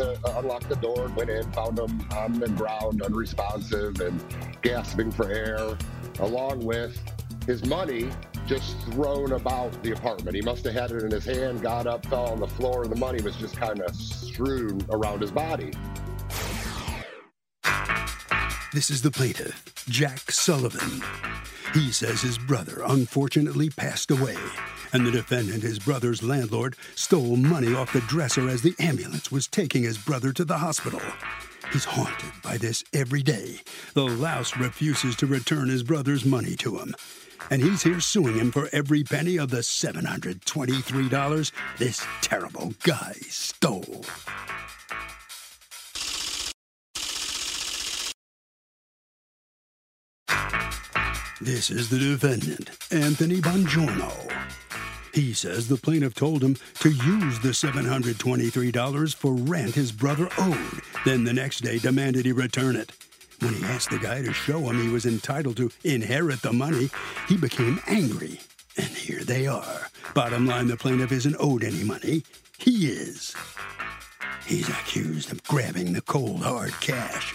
The, uh, unlocked the door, and went in, found him on the ground, unresponsive and gasping for air, along with his money just thrown about the apartment. He must have had it in his hand, got up, fell on the floor, and the money was just kind of strewn around his body. This is the plaintiff, Jack Sullivan. He says his brother unfortunately passed away, and the defendant, his brother's landlord, stole money off the dresser as the ambulance was taking his brother to the hospital. He's haunted by this every day. The louse refuses to return his brother's money to him. And he's here suing him for every penny of the $723 this terrible guy stole. This is the defendant, Anthony Bongiorno. He says the plaintiff told him to use the $723 for rent his brother owed, then the next day demanded he return it. When he asked the guy to show him he was entitled to inherit the money, he became angry. And here they are. Bottom line, the plaintiff isn't owed any money. He is. He's accused of grabbing the cold, hard cash.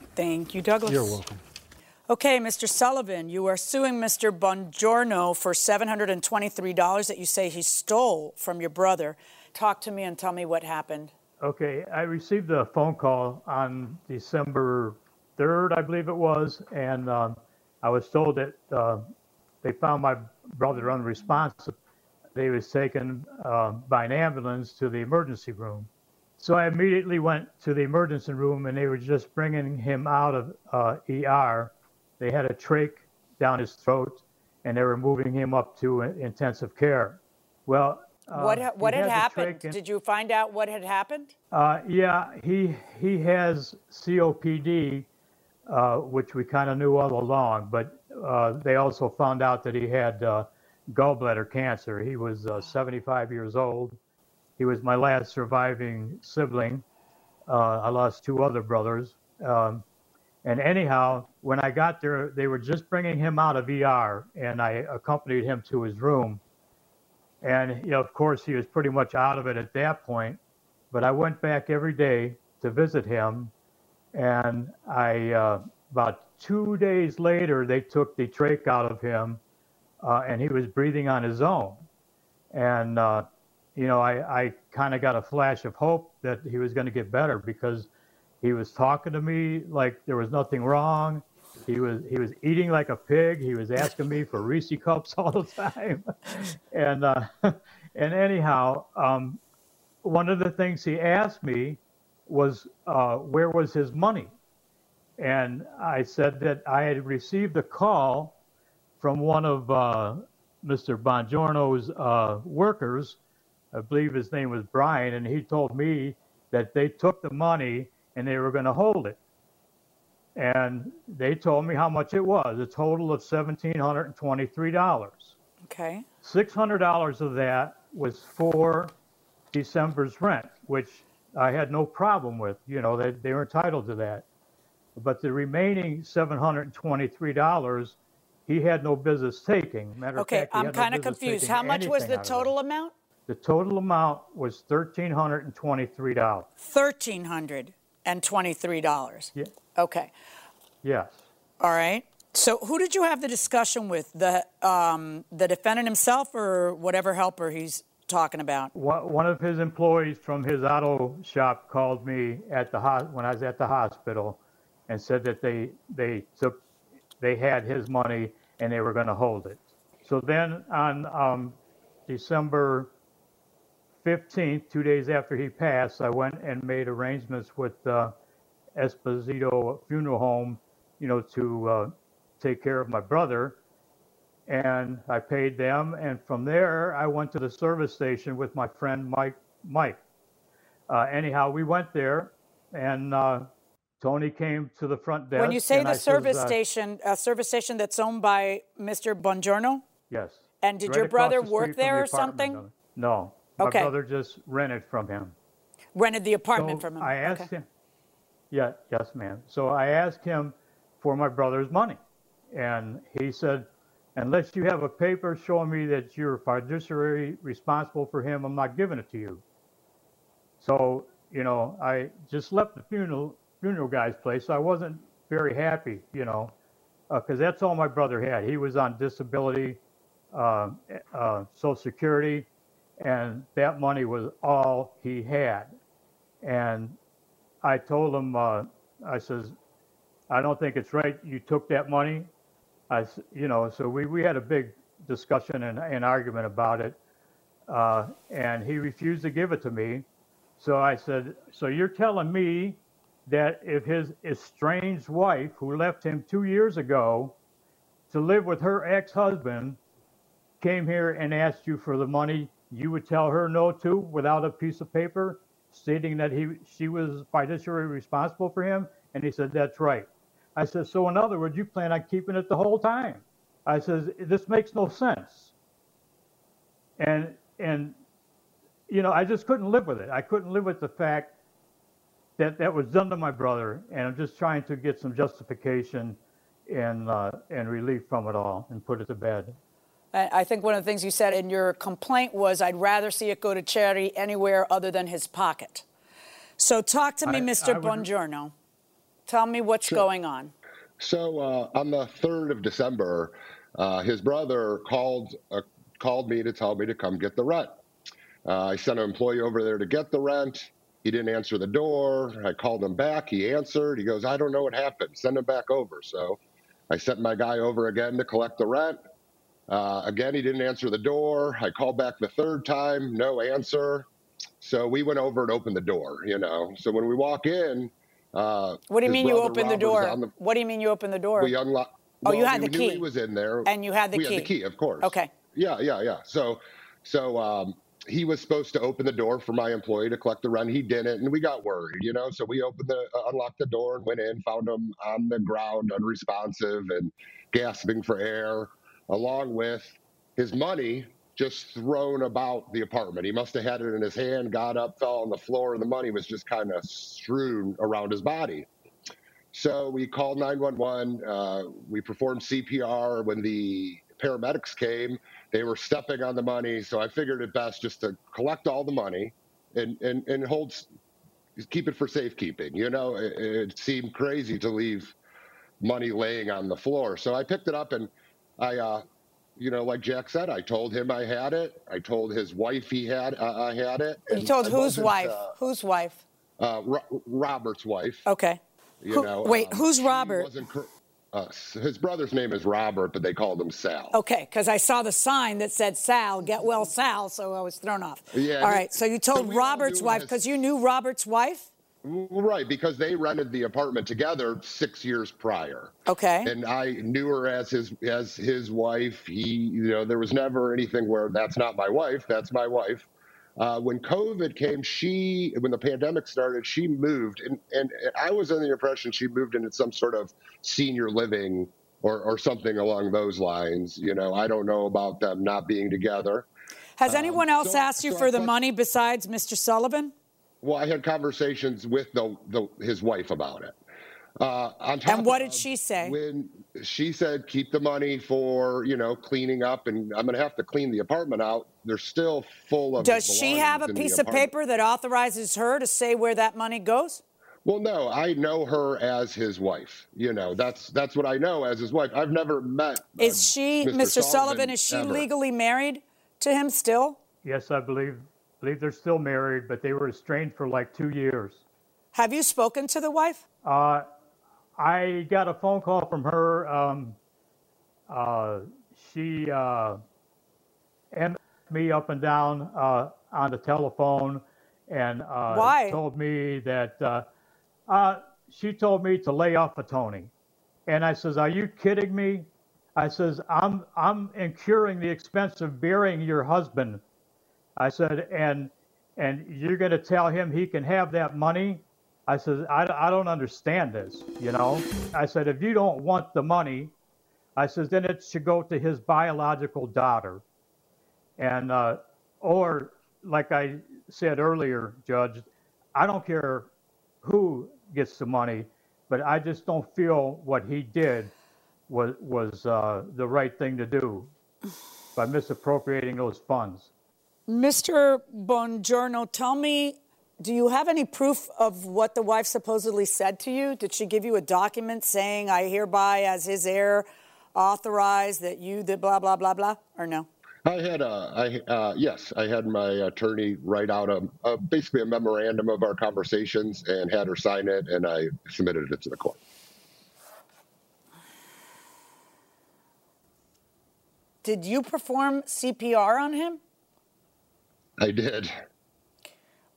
Thank you, Douglas. You're welcome. Okay, Mr. Sullivan, you are suing Mr. Bongiorno for $723 that you say he stole from your brother. Talk to me and tell me what happened. Okay, I received a phone call on December 3rd, I believe it was, and um, I was told that uh, they found my brother unresponsive. They was taken uh, by an ambulance to the emergency room. So I immediately went to the emergency room, and they were just bringing him out of uh, ER. They had a trach down his throat, and they were moving him up to intensive care. Well, uh, what ha- what he had happened? in- Did you find out what had happened? uh, yeah, he he has COPD, uh, which we kind of knew all along, but uh, they also found out that he had uh, gallbladder cancer. He was uh, 75 years old. He was my last surviving sibling. Uh, I lost two other brothers. Um, and anyhow, when I got there, they were just bringing him out of ER, and I accompanied him to his room. And you know, of course, he was pretty much out of it at that point. But I went back every day to visit him, and I uh, about two days later they took the trach out of him, uh, and he was breathing on his own. And uh, you know, I, I kind of got a flash of hope that he was going to get better because he was talking to me like there was nothing wrong. He was he was eating like a pig. He was asking me for Reese cups all the time, and uh, and anyhow, um, one of the things he asked me was uh, where was his money, and I said that I had received a call from one of uh, Mr. Bongiorno's uh, workers. I believe his name was Brian, and he told me that they took the money and they were going to hold it. And they told me how much it was a total of $1,723. Okay. $600 of that was for December's rent, which I had no problem with. You know, they, they were entitled to that. But the remaining $723, he had no business taking. Matter of Okay, fact, I'm kind of confused. How much was the out of it. total amount? The total amount was $1,323. Thirteen hundred and twenty-three dollars. Yeah. Okay. Yes. All right. So, who did you have the discussion with? The um, the defendant himself, or whatever helper he's talking about? One of his employees from his auto shop called me at the ho- when I was at the hospital, and said that they they took they had his money and they were going to hold it. So then on um, December 15th, two days after he passed, I went and made arrangements with uh, Esposito Funeral Home, you know, to uh, take care of my brother. And I paid them. And from there, I went to the service station with my friend Mike. Mike. Uh, anyhow, we went there, and uh, Tony came to the front desk. When you say the I service says, uh, station, a service station that's owned by Mr. Bongiorno? Yes. And did Right your brother work street there the or something? building. No. My brother just rented from him. Rented the apartment So from him? I asked Okay. him. Yeah, yes, ma'am. So I asked him for my brother's money, and he said, "Unless you have a paper showing me that you're fiduciary responsible for him, I'm not giving it to you." So you know, I just left the funeral funeral guy's place. So I wasn't very happy, you know, because that's all my brother had. He was on disability, uh, uh, Social Security, and that money was all he had. And I told him, uh, I says, I don't think it's right. You took that money. I, you know, so we, we had a big discussion and, and argument about it. Uh, and he refused to give it to me. So I said, so you're telling me that if his estranged wife, who left him two years ago to live with her ex-husband, came here and asked you for the money, you would tell her no to without a piece of paper stating that he she was fiduciary responsible for him? And he said, That's right. I said, So in other words, you plan on keeping it the whole time. I says, This makes no sense. And and you know, I just couldn't live with it. I couldn't live with the fact that that was done to my brother, and I'm just trying to get some justification and uh, and relief from it all and put it to bed. I I think one of the things you said in your complaint was, I'd rather see it go to charity anywhere other than his pocket. So talk to me, I- Mr. I would- Bongiorno. Tell me what's going on. So uh, on the third of December, uh, his brother called uh, called me to tell me to come get the rent. Uh, I sent an employee over there to get the rent. He didn't answer the door. I called him back. He answered. He goes, "I don't know what happened. Send him back over." So I sent my guy over again to collect the rent. Uh, again, he didn't answer the door. I called back the third time. No answer. So we went over and opened the door. You know. So when we walk in. Uh, What do you mean you opened the door? the- What do you mean you opened the door? we unlocked. Oh, you well, had we the knew key. he was in there, And you had the we key. had the key, of course. Okay. Yeah, yeah, yeah. So, so um, he was supposed to open the door for my employee to collect the rent. He didn't, and we got worried, you know. So we opened the, uh, unlocked the door and went in, found him on the ground, unresponsive and gasping for air, along with his money just thrown about the apartment. He must have had it in his hand, got up, fell on the floor, and the money was just kind of strewn around his body. So we called 911. Uh, we performed CPR. When the paramedics came, they were stepping on the money. So I figured it best just to collect all the money and and and hold, keep it for safekeeping. You know, it, it seemed crazy to leave money laying on the floor. So I picked it up and I, uh, you know, like Jack said, I told him I had it. I told his wife he had uh, I had it. You told I whose wife? Uh, whose wife? uh, Ro- Robert's wife. Okay. You Who- know, wait, um, who's Robert? uh, his brother's name is Robert, but they called him Sal. Okay, because I saw the sign that said Sal, get well Sal, so I was thrown off. Yeah, All right, so you told all Robert's wife because you knew Robert's wife? Right, because they rented the apartment together six years prior. Okay. And I knew her as his as his wife. He, you know, there was never anything where that's not my wife. That's my wife. Uh, when COVID came, she when the pandemic started, she moved, and and I was under the impression she moved into some sort of senior living or or something along those lines. You know, I don't know about them not being together. Has anyone else so- asked you so for I the thought- money besides Mr. Sullivan? Well, I had conversations with the, the his wife about it. Uh, on top And what did she say? When she said, "Keep the money for you know cleaning up," and I'm going to have to clean the apartment out. They're still full of. Does she have a belongings in the piece of paper that authorizes her to say where that money goes? Well, no, I know her as his wife. You know, that's that's what I know as his wife. I've never met. Uh, is she, Mr. Mr. Sullivan, Sullivan, is she ever. legally married to him still? Yes, I believe believe they're still married, but they were estranged for like two years. Have you spoken to the wife? Uh, I got a phone call from her. Um, uh, she uh, and me up and down uh, on the telephone and uh, Why? told me that uh, uh, she told me to lay off of Tony. And I says, "Are you kidding me?" I says, "I'm I'm incurring the expense of burying your husband." I said, "And and you're going to tell him he can have that money?" I said, I, I don't understand this, you know? I said, if you don't want the money, I says, then it should go to his biological daughter. And, uh, or like I said earlier, Judge, I don't care who gets the money, but I just don't feel what he did was, was uh, the right thing to do by misappropriating those funds. Mr. Bongiorno, tell me do you have any proof of what the wife supposedly said to you? Did she give you a document saying, I hereby, as his heir, authorize that you did blah, blah, blah, blah, or no? I had a, I, uh, yes, I had my attorney write out a, a, basically a memorandum of our conversations and had her sign it, and I submitted it to the court. Did you perform CPR on him? I did.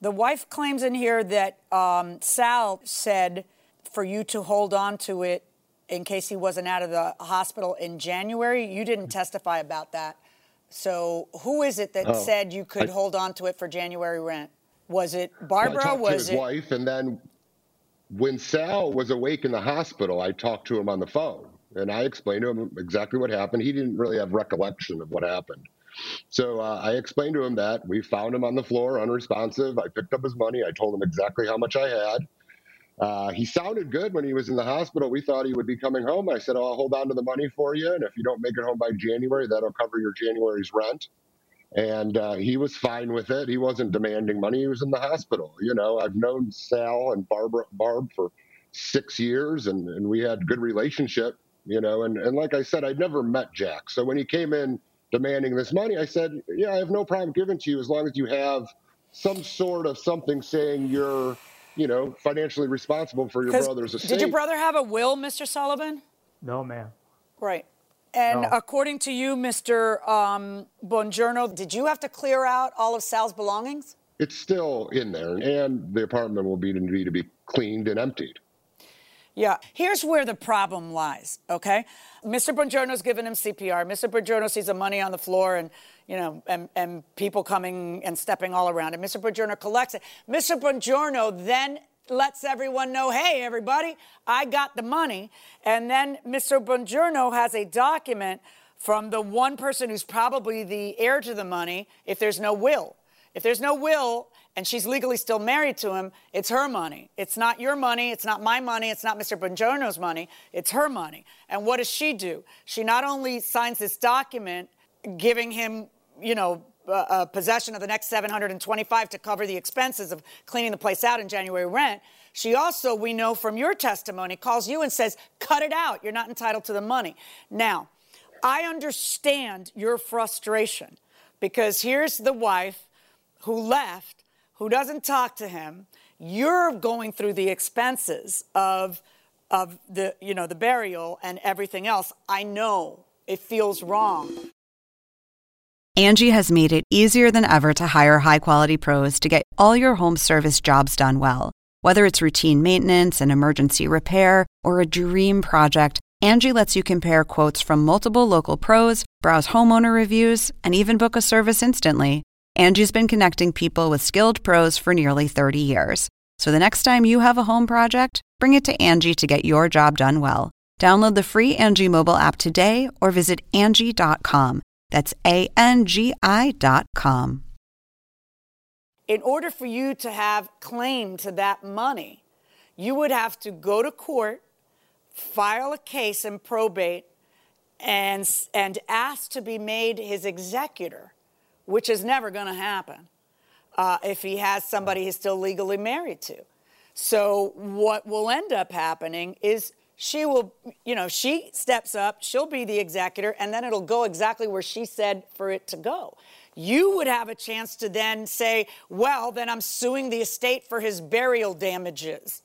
The wife claims in here that um, Sal said for you to hold on to it in case he wasn't out of the hospital in January. You didn't testify about that. So who is it that oh, said you could I, hold on to it for January rent? Was it Barbara? I was to his it wife, and then when Sal was awake in the hospital, I talked to him on the phone and I explained to him exactly what happened. He didn't really have recollection of what happened. So uh, I explained to him that we found him on the floor, unresponsive. I picked up his money. I told him exactly how much I had. Uh, he sounded good when he was in the hospital. We thought he would be coming home. I said, oh, I'll hold on to the money for you. And if you don't make it home by January, that'll cover your January's rent. And uh, he was fine with it. He wasn't demanding money. He was in the hospital. You know, I've known Sal and Barbara, Barb for six years, and, and we had good relationship, you know. And, and like I said, I'd never met Jack. So when he came in demanding this money. I said, yeah, I have no problem giving to you as long as you have some sort of something saying you're, you know, financially responsible for your brother's estate. Did your brother have a will, Mr. Sullivan? No, ma'am. Right. And no. according to you, Mr. Um, Bongiorno, did you have to clear out all of Sal's belongings? It's still in there, and the apartment will be to be, to be cleaned and emptied. Yeah, here's where the problem lies, okay? Mr. Bongiorno's giving him CPR. Mr. Bongiorno sees the money on the floor and, you know, and, and people coming and stepping all around it. Mr. Bongiorno collects it. Mr. Bongiorno then lets everyone know, hey, everybody, I got the money. And then Mr. Bongiorno has a document from the one person who's probably the heir to the money if there's no will. If there's no will, and she's legally still married to him, it's her money. It's not your money. It's not my money. It's not Mr. Bongiorno's money. It's her money. And what does she do? She not only signs this document giving him, you know, uh, possession of the next 725 to cover the expenses of cleaning the place out in January rent. She also, we know from your testimony, calls you and says, cut it out. You're not entitled to the money. Now, I understand your frustration because here's the wife who left who doesn't talk to him, you're going through the expenses of of the you know the burial and everything else. I know it feels wrong. Angie has made it easier than ever to hire high quality pros to get all your home service jobs done well. Whether it's routine maintenance, an emergency repair, or a dream project, Angie lets you compare quotes from multiple local pros, browse homeowner reviews, and even book a service instantly. Angie's been connecting people with skilled pros for nearly 30 years. So the next time you have a home project, bring it to Angie to get your job done well. Download the free Angie mobile app today or visit Angie.com. That's A N G I.com. In order for you to have claim to that money, you would have to go to court, file a case in probate, and, and ask to be made his executor which is never going to happen uh, if he has somebody he's still legally married to. So what will end up happening is she will, you know, she steps up, she'll be the executor, and then it'll go exactly where she said for it to go. You would have a chance to then say, well, then I'm suing the estate for his burial damages.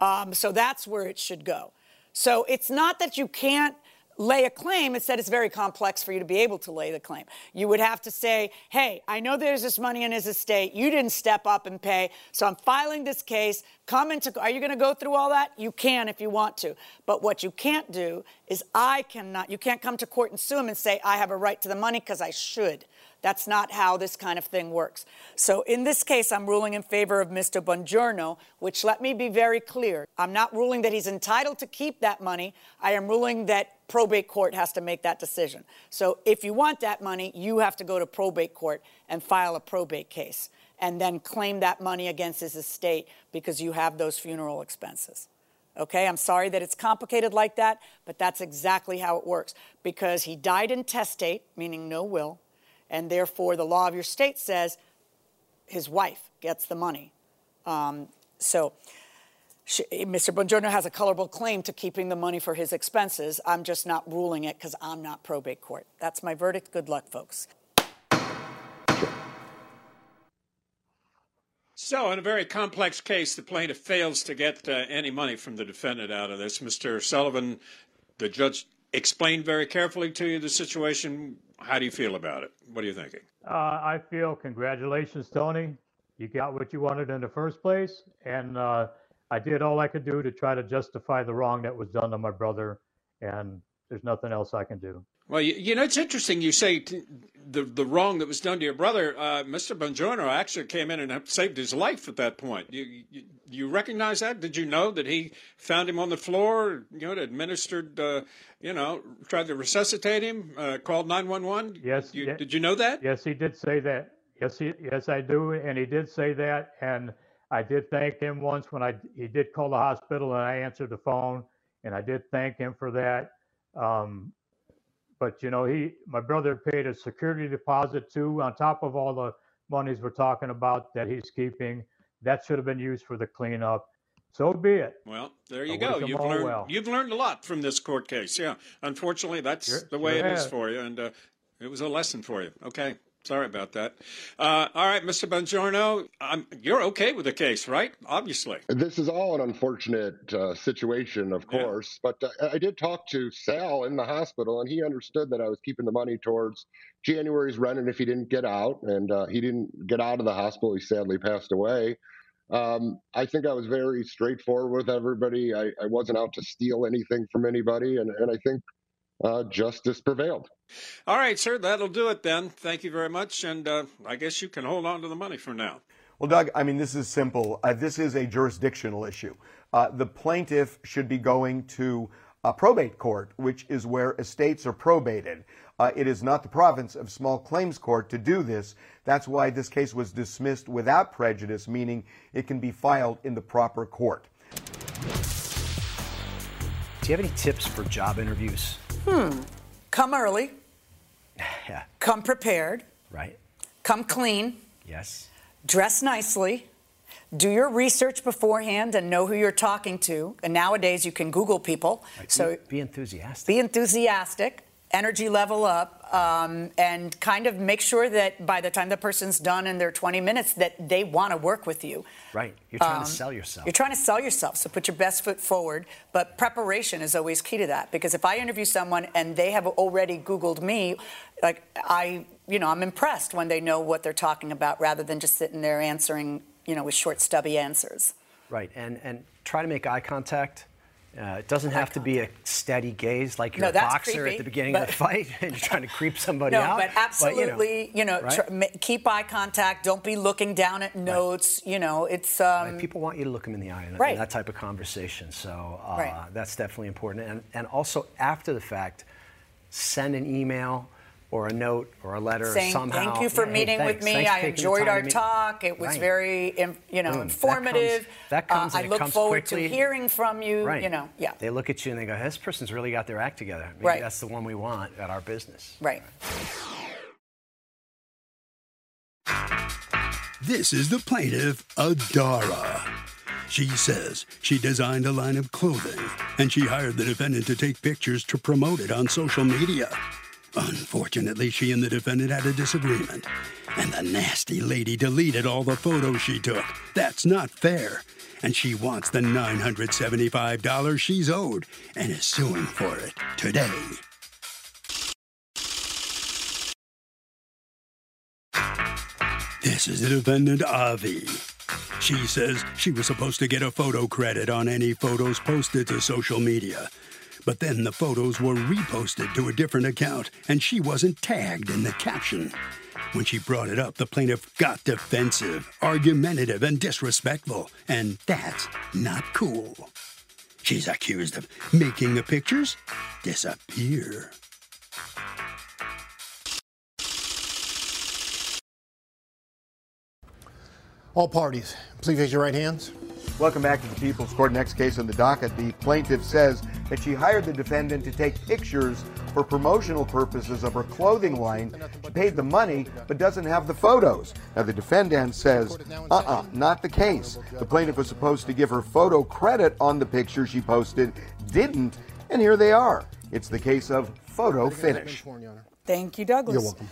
Um, so that's where it should go. So it's not that you can't lay a claim, it's that it's very complex for you to be able to lay the claim. You would have to say, hey, I know there's this money in his estate. You didn't step up and pay, so I'm filing this case. Come into, are you going to go through all that? You can if you want to. But what you can't do is I cannot, you can't come to court and sue him and say, I have a right to the money because I should. That's not how this kind of thing works. So in this case, I'm ruling in favor of Mr. Bongiorno, which let me be very clear. I'm not ruling that he's entitled to keep that money. I am ruling that probate court has to make that decision. So if you want that money, you have to go to probate court and file a probate case and then claim that money against his estate because you have those funeral expenses. Okay, I'm sorry that it's complicated like that, but that's exactly how it works because he died intestate, meaning no will, and therefore the law of your state says his wife gets the money. Um, so she, Mr. Bongiorno has a colorable claim to keeping the money for his expenses. I'm just not ruling it because I'm not probate court. That's my verdict. Good luck, folks. So, in a very complex case, the plaintiff fails to get uh, any money from the defendant out of this. Mr. Sullivan, the judge explained very carefully to you the situation. How do you feel about it? What are you thinking? Uh, I feel congratulations, Tony. You got what you wanted in the first place, and uh, I did all I could do to try to justify the wrong that was done to my brother, and there's nothing else I can do. Well, you, you know, it's interesting you say t- the the wrong that was done to your brother. Uh, Mr. Bongiorno actually came in and saved his life at that point. You, you, you recognize that? Did you know that he found him on the floor? You know, administered. Uh, you know, tried to resuscitate him. Uh, called nine one one. Yes. You, Did you know that? Yes, he did say that. Yes, he, yes, I do, and he did say that, and I did thank him once when I he did call the hospital and I answered the phone, and I did thank him for that. Um, but you know, he my brother paid a security deposit too, on top of all the monies we're talking about that he's keeping. That should have been used for the cleanup. So be it. Well, there you go. You've learned well. you've learned a lot from this court case. Yeah. Unfortunately, that's Sure- the way sure it is for you, and uh, it was a lesson for you. Okay. Sorry about that. Uh, all right, Mr. Bongiorno, um, you're okay with the case, right? Obviously. This is all an unfortunate uh, situation, of Yeah. course, but uh, I did talk to Sal in the hospital, and he understood that I was keeping the money towards January's rent, and if he didn't get out, and uh, he didn't get out of the hospital, he sadly passed away. Um, I think I was very straightforward with everybody. I, I wasn't out to steal anything from anybody, and, and I think uh, justice prevailed. All right, sir, that'll do it then. Thank you very much, and uh, I guess you can hold on to the money for now. Well, Doug, I mean, this is simple. Uh, this is a jurisdictional issue. Uh, the plaintiff should be going to a probate court, which is where estates are probated. Uh, it is not the province of small claims court to do this. That's why this case was dismissed without prejudice, meaning it can be filed in the proper court. Do you have any tips for job interviews? Hmm. Come early, Yeah. come prepared, Right? come clean, Yes. dress nicely, do your research beforehand and know who you're talking to. And nowadays you can Google people. Right. So be, be enthusiastic. be enthusiastic, energy level up, um, and kind of make sure that by the time the person's done in their 20 minutes, that they want to work with you. right. You're trying Um, to sell yourself. You're trying to sell yourself, so put your best foot forward. But preparation is always key to that because if I interview someone and they have already Googled me, like I, you know, I'm impressed when they know what they're talking about rather than just sitting there answering, you know, with short, stubby answers. right. And and try to make eye contact. Uh, it doesn't have to be a steady gaze like you're No, a boxer creepy, at the beginning but- of the fight and you're trying to creep somebody No, out. but absolutely, you know, right? tr- keep eye contact. Don't be looking down at notes. You know, it's um, Right, People want you to look them in the eye in, in that type of conversation. So uh, Right. that's definitely important. And, and also after the fact, send an email or a note or a letter saying somehow. thank you for Yeah, meeting thanks. with me. Thanks I enjoyed our talk. It was Right. very, you know, Boom. That informative. comes- that comes Uh, I look comes forward quickly. to hearing from you. Right. You know, yeah, They look at you and they go, this person's really got their act together. Maybe Right. that's the one we want at our business. right. This is the plaintiff, Adara. She says she designed a line of clothing and she hired the defendant to take pictures to promote it on social media. Unfortunately, she and the defendant had a disagreement, and the nasty lady deleted all the photos she took. That's not fair. And she wants the $975 she's owed and is suing for it today. This is the defendant, Avi. She says she was supposed to get a photo credit on any photos posted to social media. But then the photos were reposted to a different account, and she wasn't tagged in the caption. When she brought it up, the plaintiff got defensive, argumentative, and disrespectful, and that's not cool. She's accused of making the pictures disappear. All parties, please raise your right hands. Welcome back to the People's Court. Next case on the docket. The plaintiff says that she hired the defendant to take pictures for promotional purposes of her clothing line. She paid the money but doesn't have the photos. Now, the defendant says, uh uh not the case. The plaintiff was supposed to give her photo credit on the picture she posted, didn't, and here they are. It's the case of photo finish. Thank you, Douglas. You're welcome.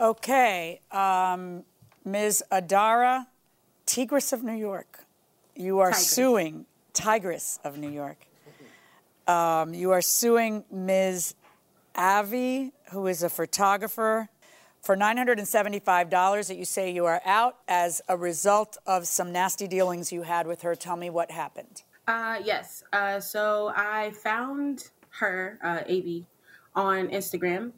Okay, um, Ms. Adara Tigress of New York. You are Tigress. suing Tigress of New York. Um, you are suing Ms. Avi, who is a photographer, for $975 that you say you are out as a result of some nasty dealings you had with her. Tell me what happened. Uh, yes. Uh, so I found her, uh, AB, on Instagram.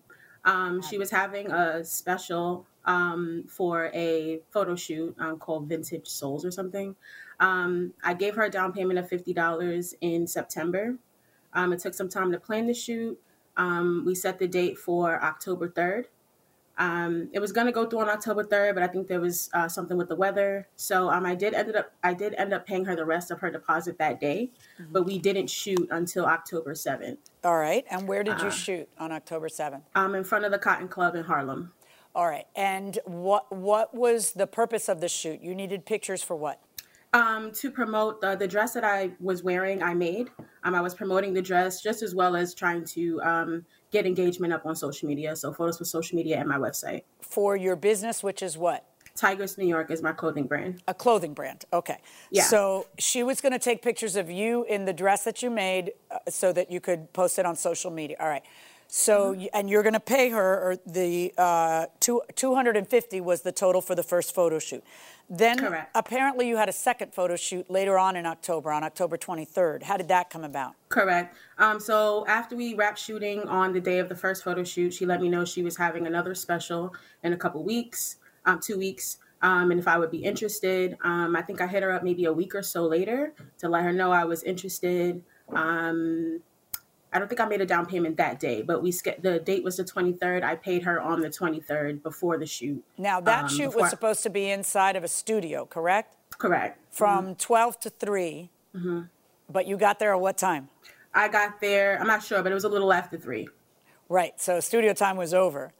Um, she was having a special um, for a photo shoot um, called Vintage Souls or something. Um, I gave her a down payment of $50 in September. Um, it took some time to plan the shoot. Um, we set the date for October 3rd. Um, it was going to go through on October 3rd, but I think there was uh, something with the weather. So um, I did ended up I did end up paying her the rest of her deposit that day, but we didn't shoot until October 7th. All right. And where did you Uh, shoot on October 7th? Um, in front of the Cotton Club in Harlem. All right. And what what was the purpose of the shoot? You needed pictures for what? Um, to promote the, the dress that I was wearing, I made. Um, I was promoting the dress just as well as trying to um, get engagement up on social media. So photos for social media and my website. For your business, which is what? Tigress New York is my clothing brand. A clothing brand. Okay. Yeah. So she was going to take pictures of you in the dress that you made uh, so that you could post it on social media. All right. So, Mm-hmm. and you're going to pay her or the uh, two, 250 was the total for the first photo shoot. Then Correct. apparently you had a second photo shoot later on in October, on October 23rd. How did that come about? Correct. Um, so after we wrapped shooting on the day of the first photo shoot, she let me know she was having another special in a couple weeks, um, two weeks, um, and if I would be interested. Um, I think I hit her up maybe a week or so later to let her know I was interested. Um, I don't think I made a down payment that day, but we sk- the date was the 23rd. I paid her on the 23rd before the shoot. Now, that Um, shoot was I- supposed to be inside of a studio, correct? correct. From 12 to 3. Mm-hmm. But you got there at what time? I got there. I'm not sure, but it was a little after three. Right. So studio time was over.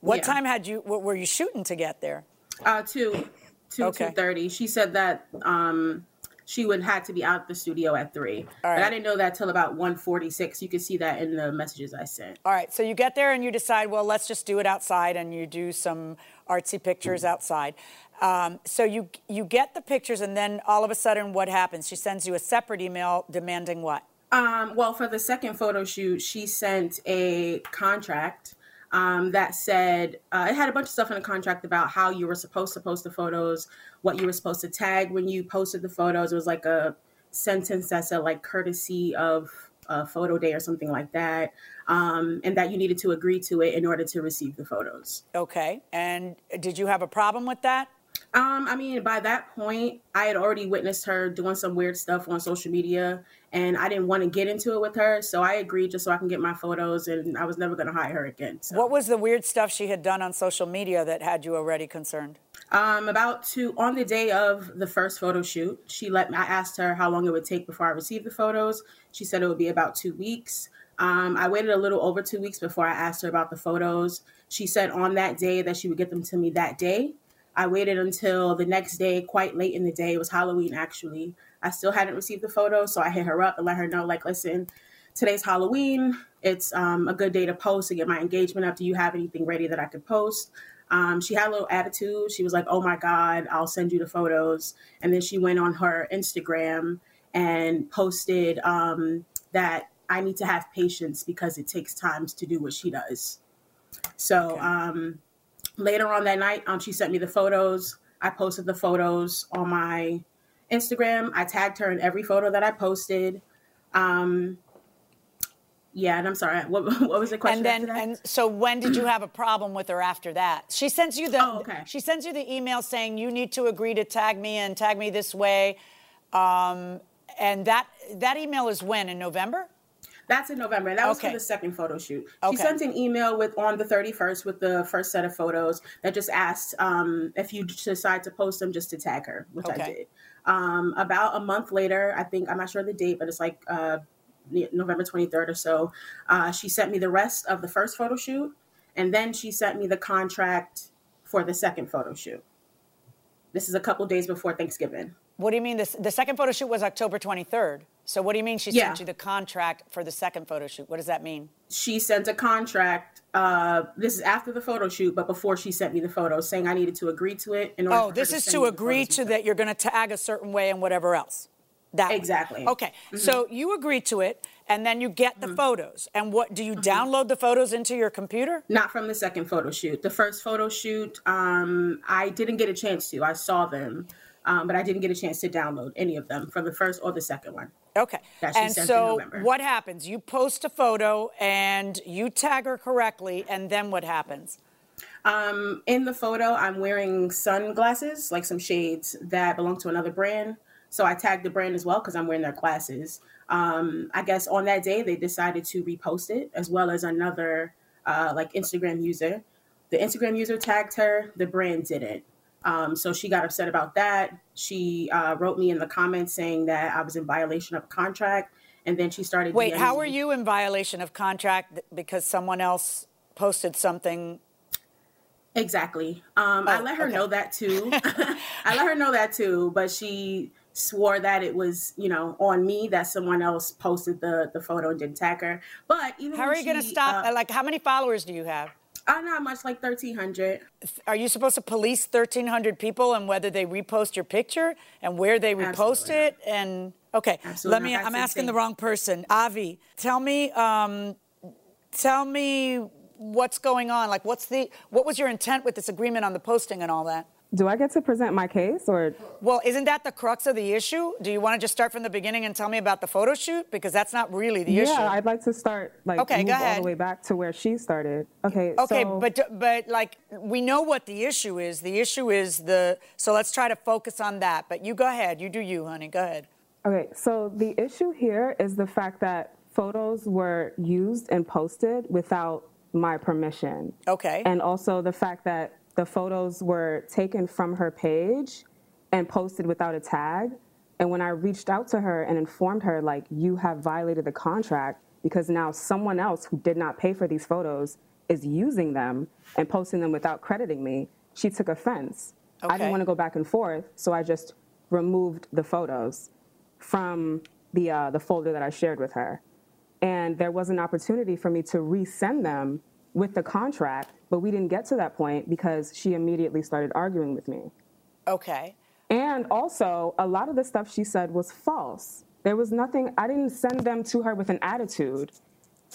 What Yeah. time had you? What were you shooting to get there? Uh, two, two, Okay. two thirty. She said that um, she would had to be out the studio at three, but I didn't know that till about one forty six. You can see that in the messages I sent. All right. So you get there and you decide, well, let's just do it outside, and you do some artsy pictures outside. Um, so you you get the pictures, and then all of a sudden, what happens? She sends you a separate email demanding what? Um, well, for the second photo shoot, she sent a contract um, that said uh, it had a bunch of stuff in the contract about how you were supposed to post the photos, what you were supposed to tag when you posted the photos. It was like a sentence that said like courtesy of a photo day or something like that, um, and that you needed to agree to it in order to receive the photos. Okay. And did you have a problem with that? Um, I mean, by that point, I had already witnessed her doing some weird stuff on social media, and I didn't want to get into it with her. So I agreed just so I can get my photos, and I was never going to hire her again. So. What was the weird stuff she had done on social media that had you already concerned? Um, about two on the day of the first photo shoot, she let me. I asked her how long it would take before I received the photos. She said it would be about two weeks. Um, I waited a little over two weeks before I asked her about the photos. She said on that day that she would get them to me that day. I waited until the next day, quite late in the day. It was Halloween, actually. I still hadn't received the photo, so I hit her up and let her know, like, listen, today's Halloween. It's um, a good day to post to get my engagement up. Do you have anything ready that I could post? Um, she had a little attitude. She was like, "Oh my God, I'll send you the photos." And then she went on her Instagram and posted um, that I need to have patience because it takes time to do what she does. So okay. um, later on that night, um, she sent me the photos. I posted the photos on my Instagram. I tagged her in every photo that I posted. Um, yeah, and I'm sorry. What, what was the question? And then, and so when did you have a problem with her after that? She sends you the. Oh, okay. She sends you the email saying you need to agree to tag me and tag me this way, um, and that that email is when in November. That's in November. That was okay. for the second photo shoot. Okay. She sent an email with on the 31st with the first set of photos that just asked um, if you decide to post them just to tag her, which okay. I did. Um, about a month later, I think I'm not sure the date, but it's like uh, November 23rd or so. Uh, she sent me the rest of the first photo shoot, and then she sent me the contract for the second photo shoot. This is a couple days before Thanksgiving. What do you mean? This, the second photo shoot was October 23rd. So what do you mean she yeah. sent you the contract for the second photo shoot? What does that mean? She sent a contract. Uh, this is after the photo shoot, but before she sent me the photos, saying I needed to agree to it. In order oh, this is to agree to that you're going to tag a certain way and whatever else. That exactly. Way. Okay, mm-hmm. so you agree to it, and then you get the mm-hmm. photos. And what do you mm-hmm. download the photos into your computer? Not from the second photo shoot. The first photo shoot, um, I didn't get a chance to. I saw them um, but I didn't get a chance to download any of them from the first or the second one. Okay. and so what happens? You post a photo and you tag her correctly, and then what happens? Um, in the photo, I'm wearing sunglasses, like some shades that belong to another brand. So I tagged the brand as well because I'm wearing their glasses. Um, I guess on that day they decided to repost it as well as another uh, like Instagram user. The Instagram user tagged her, the brand didn't. Um, so she got upset about that. She uh, wrote me in the comments saying that I was in violation of contract. And then she started. Wait, DMing how are you in violation of contract because someone else posted something? Exactly. Um, oh, I let her okay. know that too. I let her know that too, but she swore that it was, you know, on me that someone else posted the the photo and didn't tag her. But even how are you going to stop? Uh, like, how many followers do you have? Uh, not much, like 1,300. Are you supposed to police 1,300 people and whether they repost your picture and where they repost Absolutely. it? And okay, Absolutely. let me. I'm asking the wrong person. Avi, tell me, um, tell me what's going on. Like, what's the what was your intent with this agreement on the posting and all that? Do I get to present my case or? Well, isn't that the crux of the issue? Do you want to just start from the beginning and tell me about the photo shoot? Because that's not really the yeah, issue. Yeah, I'd like to start like okay, move all the way back to where she started. Okay. Okay, so... but but like we know what the issue is. The issue is the so let's try to focus on that. But you go ahead. You do you, honey. Go ahead. Okay, so the issue here is the fact that photos were used and posted without my permission. Okay. And also the fact that the photos were taken from her page and posted without a tag. And when I reached out to her and informed her, like, you have violated the contract because now someone else who did not pay for these photos is using them and posting them without crediting me, she took offense. Okay. I didn't want to go back and forth, so I just removed the photos from the, uh, the folder that I shared with her. And there was an opportunity for me to resend them with the contract, but we didn't get to that point because she immediately started arguing with me. Okay. And also, a lot of the stuff she said was false. There was nothing, I didn't send them to her with an attitude.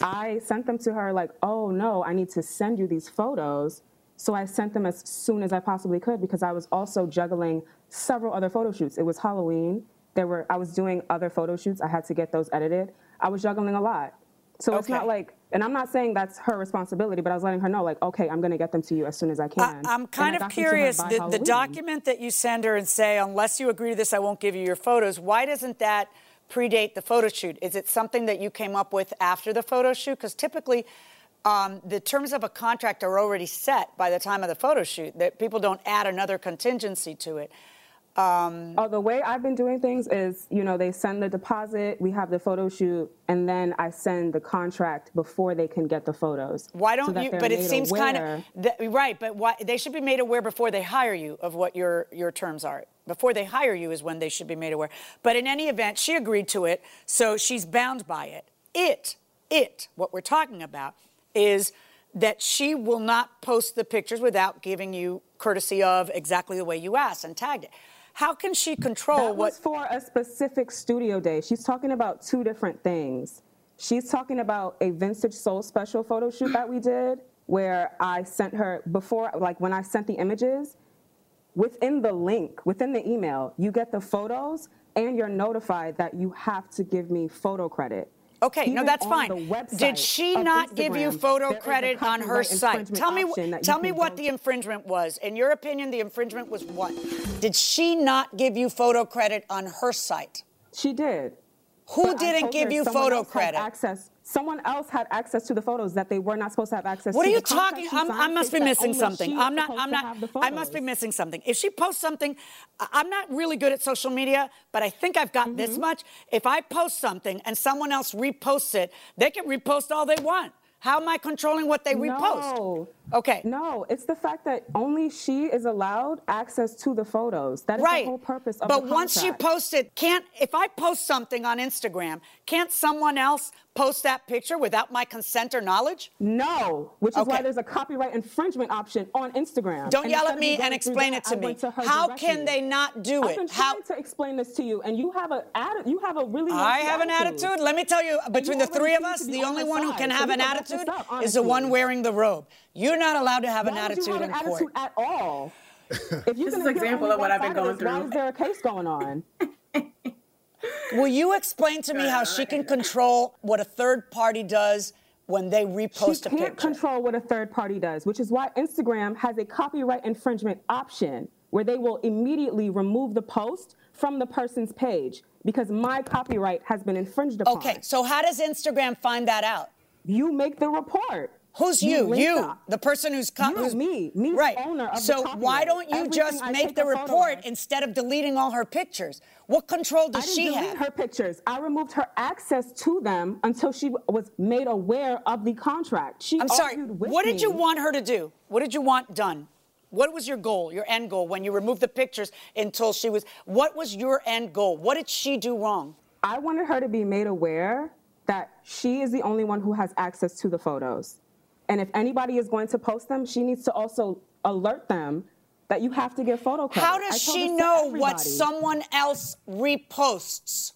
I sent them to her like, oh no, I need to send you these photos. So I sent them as soon as I possibly could because I was also juggling several other photo shoots. It was Halloween. There were I was doing other photo shoots. I had to get those edited. I was juggling a lot. So okay. it's not like and I'm not saying that's her responsibility, but I was letting her know, like, okay, I'm going to get them to you as soon as I can. I, am kind of curious. The, the, document that you send her and say, unless you agree to this, I won't give you your photos. Why doesn't that predate the photo shoot? Is it something that you came up with after the photo shoot? Because typically, um, the terms of a contract are already set by the time of the photo shoot. That people don't add another contingency to it. Um, oh, the way I've been doing things is, you know, they send the deposit, we have the photo shoot, and then I send the contract before they can get the photos. Why don't that you? But it seems kind of right. But why they should be made aware before they hire you of what your your terms are. Before they hire you is when they should be made aware. But in any event, she agreed to it, so she's bound by it. It, it, what we're talking about is that she will not post the pictures without giving you courtesy of exactly the way you asked and tagged it. How can she control That what? was for a specific studio day. She's talking about two different things. She's talking about a vintage soul special photo shoot that we did where I sent her before, like when I sent the images, within the link, within the email, you get the photos and you're notified that you have to give me photo credit. Okay, no, that's fine. Did she not give you photo there is a credit on her site? Tell me, option that you tell me what go the infringement was. In your opinion, the infringement was what? Did she not give you photo credit on her site? She did. Who But didn't give you photo credit? Access. Someone else had access to the photos that they were not supposed to have access What to. are you talking? I must be missing something. I'm not. I'm not. I must be missing something. If she posts something, I'm not really good at social media, but I think I've got this Mm-hmm. much. If I post something and someone else reposts it, they can repost all they want. How am I controlling what they repost? No. Okay. No, it's the fact that only she is allowed access to the photos. That is right. the whole purpose of but the once you contract. post it, can't if I post something on Instagram, can't someone else post that picture without my consent or knowledge? No, which is why there's a copyright infringement option on Instagram. Don't And yell at me and explain that, it to I me. to How directly. can they not do I've it? been How- trying to explain this to you, and you have a atti- you have a really. I have an attitude. Let me tell you, between you the three of us, seem to be the on only one who can have an this attitude up, is the one wearing the robe. You're not allowed to have an Why would attitude you have in an court. attitude at all? If you This is an example of what I've been going this, Why through. is there a case going on? Will you explain to me how she can control what a third party does when they repost she a can't picture? control what a third party does, which is why Instagram has a copyright infringement option where they will immediately remove the post from the person's page because my copyright has been infringed upon. Okay, so how does Instagram find that out? You make the report. Who's You you? You, the person who's co- who's me, me, the right? owner of the so why don't you Everything just I make the report instead of deleting all her pictures? What control I does didn't she delete have? her pictures. I removed her access to them until she was made aware of the contract. She I'm sorry. What did you want her to do? What did you want done? What was your goal, your end goal, when you removed the pictures until she was? What was your end goal? What did she do wrong? I wanted her to be made aware that she is the only one who has access to the photos. And if anybody is going to post them, she needs to also alert them that you have to give photo credit. How does she know what someone else reposts?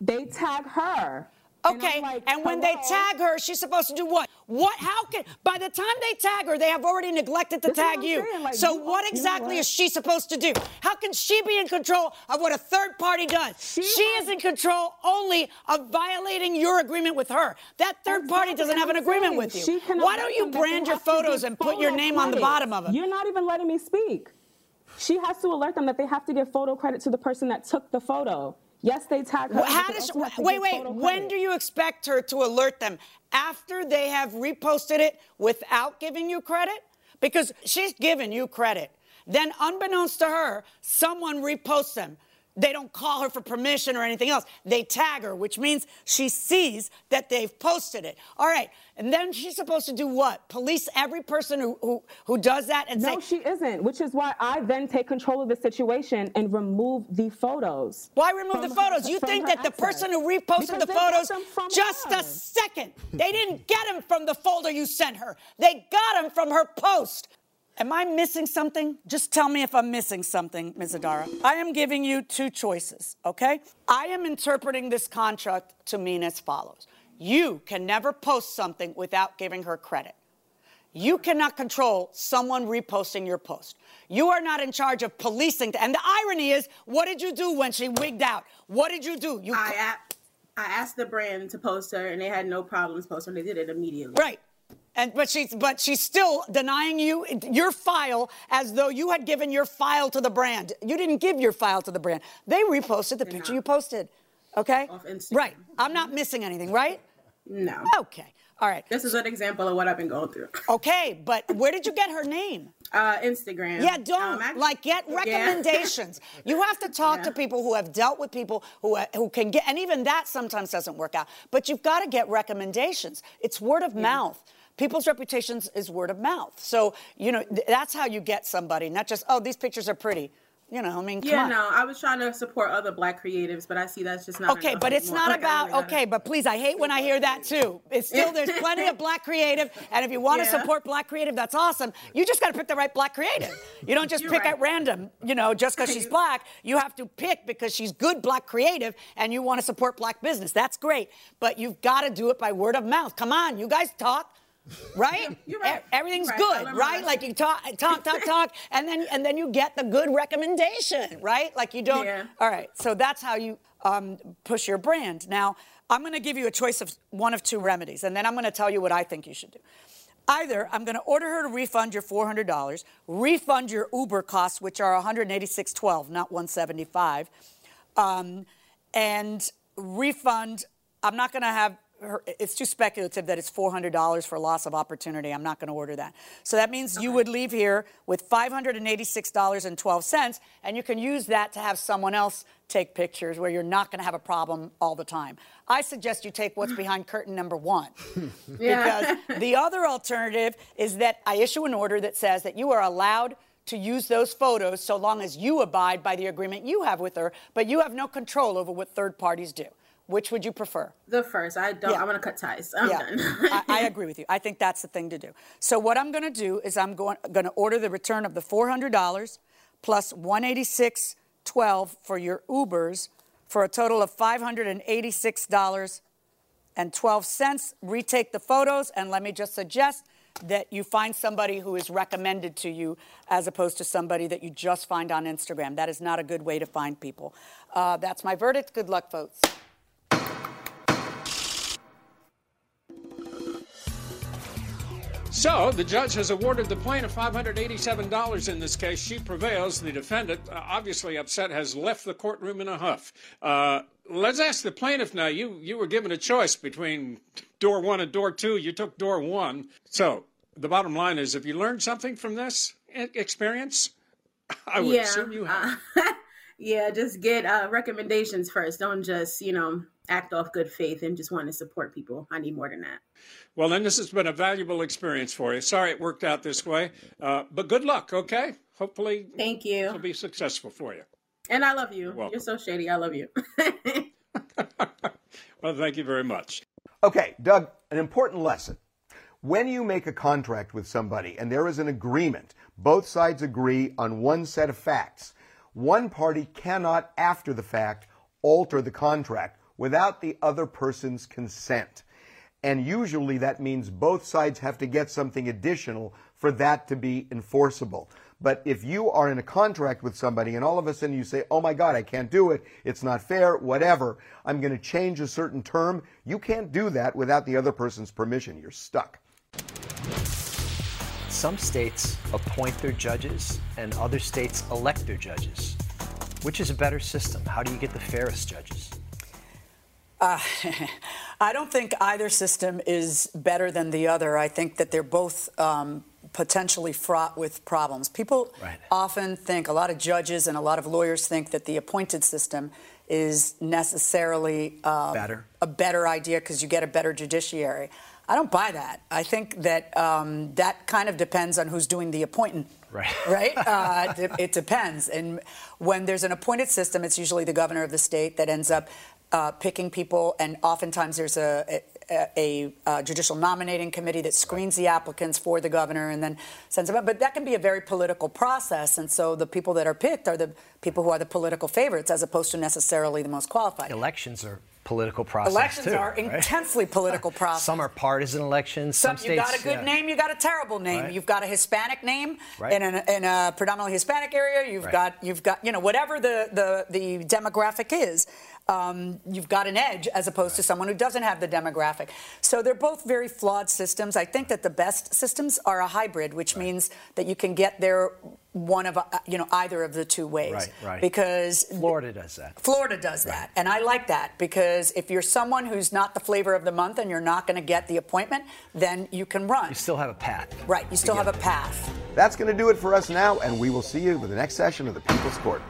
They tag her. And Okay, I'm like, and when they tag her, she's supposed to do what? What? How can? By the time they tag her, they have already neglected to This tag you. saying, like, so you- what you know exactly what? is she supposed to do? How can she be in control of what a third party does? She is in control only of violating your agreement with her. That third party doesn't have an agreement saying, with you. she Why don't you brand your photos and put your name on the bottom of them? You're not even letting me speak. She has to alert them that they have to give photo credit to the person that took the photo. Yes, they tag her. How does wait wait? When credit. do you expect her to alert them? After they have reposted it without giving you credit? Because she's given you credit. Then, unbeknownst to her, someone reposts them. They don't call her for permission or anything else. They tag her, which means she sees that they've posted it. All right. And then she's supposed to do what? Police every person who, who, who does that and No, say, No, she isn't, which is why I then take control of the situation and remove the photos. Why remove the her- photos? You think her that the person who reposted Because the photos just her. a second, they didn't get them from the folder you sent her. They got them from her post. Am I missing something? Just tell me if I'm missing something, Ms. Adara. I am giving you two choices, okay? I am interpreting this contract to mean as follows You can never post something without giving her credit. You cannot control someone reposting your post. You are not in charge of policing. And the irony is, what did you do when she wigged out? What did you do? You I, I asked the brand to post her, and they had no problems posting. They did it immediately. right. And but she's but she's still denying you your file as though you had given your file to the brand. You didn't give your file to the brand. They reposted the picture you posted. Okay? Right. I'm not missing anything, right? No. Okay. All right. This is an example of what I've been going through. Okay, but where did you get her name? Uh, Instagram. Yeah, don't Um, like get yeah. recommendations. You have to talk to people who have dealt with people who who can get, and even that sometimes doesn't work out. But you've got to get recommendations. It's word of mouth. People's reputations is word of mouth. So you know th- that's how you get somebody, not just oh these pictures are pretty. You know, I mean, come Yeah, on. no, I was trying to support other black creatives, but I see that's just not Okay, but it's anymore. not Like, about really okay, but please, I hate when I hear that too. It's still there's plenty of black creative, and if you want to Yeah. support black creative, that's awesome. You just got to pick the right black creative. You don't just You're pick right. at random, you know, just because she's black. You have to pick because she's good black creative, and you want to support black business. That's great, but you've got to do it by word of mouth. Come on, you guys talk. Right? You're right. Everything's right. Good, right? Like you talk, talk, talk, talk, and then and then you get the good recommendation, right? Like you don't. Yeah. All right. So that's how you um, push your brand. Now I'm going to give you a choice of one of two remedies, and then I'm going to tell you what I think you should do. Either I'm going to order her to refund your $400, refund your Uber costs, which are 186.12, not 175, um, and refund. I'm not going to have. Her, it's too speculative that it's $400 for loss of opportunity. I'm not going to order that. So that means you would leave here with $586.12, and you can use that to have someone else take pictures where you're not going to have a problem all the time. I suggest you take what's behind curtain number one. Yeah. Because the other alternative is that I issue an order that says that you are allowed to use those photos so long as you abide by the agreement you have with her, but you have no control over what third parties do. Which would you prefer? The first, I don't. Yeah. I'm gonna cut ties. I'm yeah, done. I, I agree with you. I think that's the thing to do. So what I'm going to do is I'm going going to order the return of the $400 plus 186.12 for your Ubers for a total of $586 and 12 cents. Retake the photos, and let me just suggest that you find somebody who is recommended to you as opposed to somebody that you just find on Instagram. That is not a good way to find people. Uh, that's my verdict. Good luck, folks. So the judge has awarded the plaintiff $587 in this case. She prevails. The defendant, uh, obviously upset, has left the courtroom in a huff. Uh, let's ask the plaintiff now. You you were given a choice between door one and door two. You took door one. So the bottom line is, have you learned something from this experience? I would yeah. assume you have. uh, yeah, just get uh, recommendations first. Don't just you know act off good faith and just want to support people. I need more than that. Well, then this has been a valuable experience for you. Sorry it worked out this way, uh, but good luck. Okay, hopefully Thank you. it'll be successful for you. And I love you. welcome. You're so shady. I love you. Well, thank you very much. Okay, Doug, an important lesson. When you make a contract with somebody and there is an agreement, both sides agree on one set of facts. One party cannot, after the fact, alter the contract without the other person's consent. And usually that means both sides have to get something additional for that to be enforceable. But if you are in a contract with somebody and all of a sudden you say, oh my God, I can't do it, it's not fair, whatever, I'm going to change a certain term, you can't do that without the other person's permission. You're stuck. Some states appoint their judges, and other states elect their judges. Which is a better system? How do you get the fairest judges? Uh, I don't think either system is better than the other. I think that they're both um, potentially fraught with problems. People Right. often think, a lot of judges and a lot of lawyers think that the appointed system is necessarily um, Better. a better idea because you get a better judiciary. I don't buy that. I think that um, that kind of depends on who's doing the appointing. Right. Right? Uh, it, it depends. And when there's an appointed system, it's usually the governor of the state that ends up uh, picking people, and oftentimes there's a, a, a, uh judicial nominating committee that screens the applicants for the governor and then sends them up. But that can be a very political process, and so the people that are picked are the people who are the political favorites, as opposed to necessarily the most qualified. Elections are political process Elections too, are right? intensely political process. Some are partisan elections. Some, Some, you got a good yeah. name, you got a terrible name. Right. You've got a Hispanic name Right. in, a, in a predominantly Hispanic area. You've got you've got you know whatever the the, the demographic is. Um, you've got an edge as opposed to someone who doesn't have the demographic. So they're both very flawed systems. I think that the best systems are a hybrid, which means that you can get there one of uh, you know either of the two ways. Right, right. Because Florida does that. Florida does that, and I like that because if you're someone who's not the flavor of the month and you're not going to get the appointment, then you can run. You still have a path. Right, you still have a path. That's going to do it for us now, and we will see you for the next session of the People's Court.